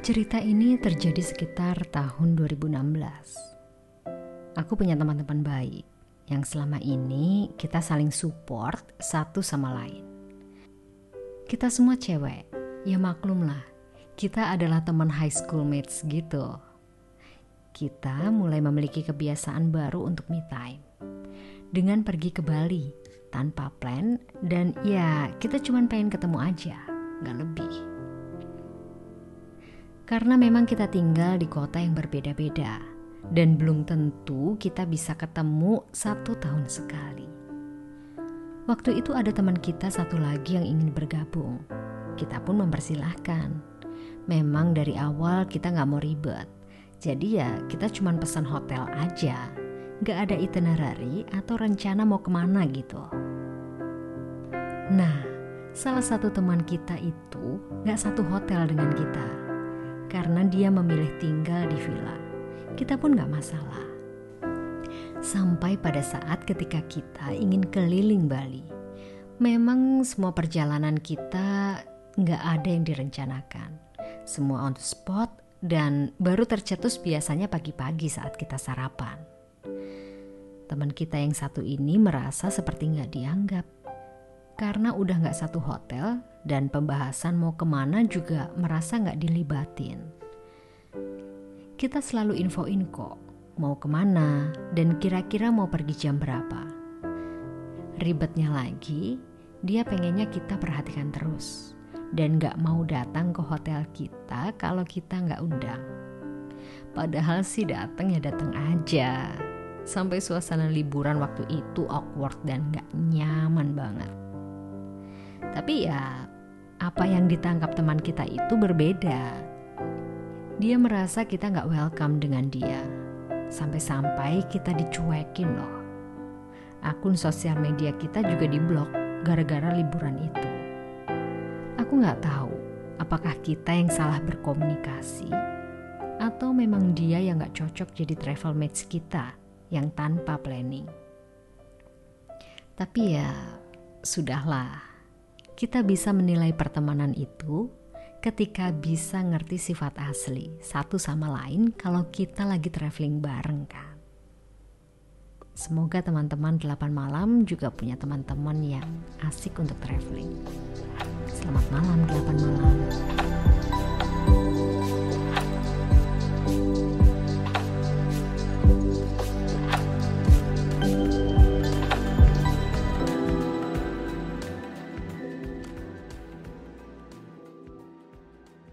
Cerita ini terjadi sekitar tahun 2016. Aku punya teman-teman baik yang selama ini kita saling support satu sama lain. Kita semua cewek, ya maklumlah, kita adalah teman high school mates gitu. Kita mulai memiliki kebiasaan baru untuk me time. Dengan pergi ke Bali tanpa plan dan ya kita cuma pengen ketemu aja, nggak lebih. Karena memang kita tinggal di kota yang berbeda-beda dan belum tentu kita bisa ketemu satu tahun sekali. Waktu itu ada teman kita satu lagi yang ingin bergabung. Kita pun mempersilahkan. Memang dari awal kita nggak mau ribet. Jadi ya kita cuma pesan hotel aja. Nggak ada itinerary atau rencana mau ke mana gitu. Nah, salah satu teman kita itu nggak satu hotel dengan kita karena dia memilih tinggal di villa. Kita pun gak masalah. Sampai pada saat ketika kita ingin keliling Bali. Memang semua perjalanan kita gak ada yang direncanakan. Semua on the spot dan baru tercetus biasanya pagi-pagi saat kita sarapan. Teman kita yang satu ini merasa seperti gak dianggap karena udah gak satu hotel dan pembahasan mau ke mana juga merasa gak dilibatin. Kita selalu infoin kok mau ke mana dan kira-kira mau pergi jam berapa. Ribetnya lagi, dia pengennya kita perhatikan terus dan gak mau datang ke hotel kita kalau kita gak undang. Padahal sih datang ya datang aja. Sampai suasana liburan waktu itu awkward dan gak nyaman banget. Tapi ya, apa yang ditangkap teman kita itu berbeda. Dia merasa kita nggak welcome dengan dia. Sampai-sampai kita dicuekin loh. Akun sosial media kita juga diblok gara-gara liburan itu. Aku nggak tahu apakah kita yang salah berkomunikasi atau memang dia yang nggak cocok jadi travel mates kita yang tanpa planning. Tapi ya, sudahlah kita bisa menilai pertemanan itu ketika bisa ngerti sifat asli satu sama lain kalau kita lagi traveling bareng kan. Semoga teman-teman 8 malam juga punya teman-teman yang asik untuk traveling. Selamat malam 8 malam.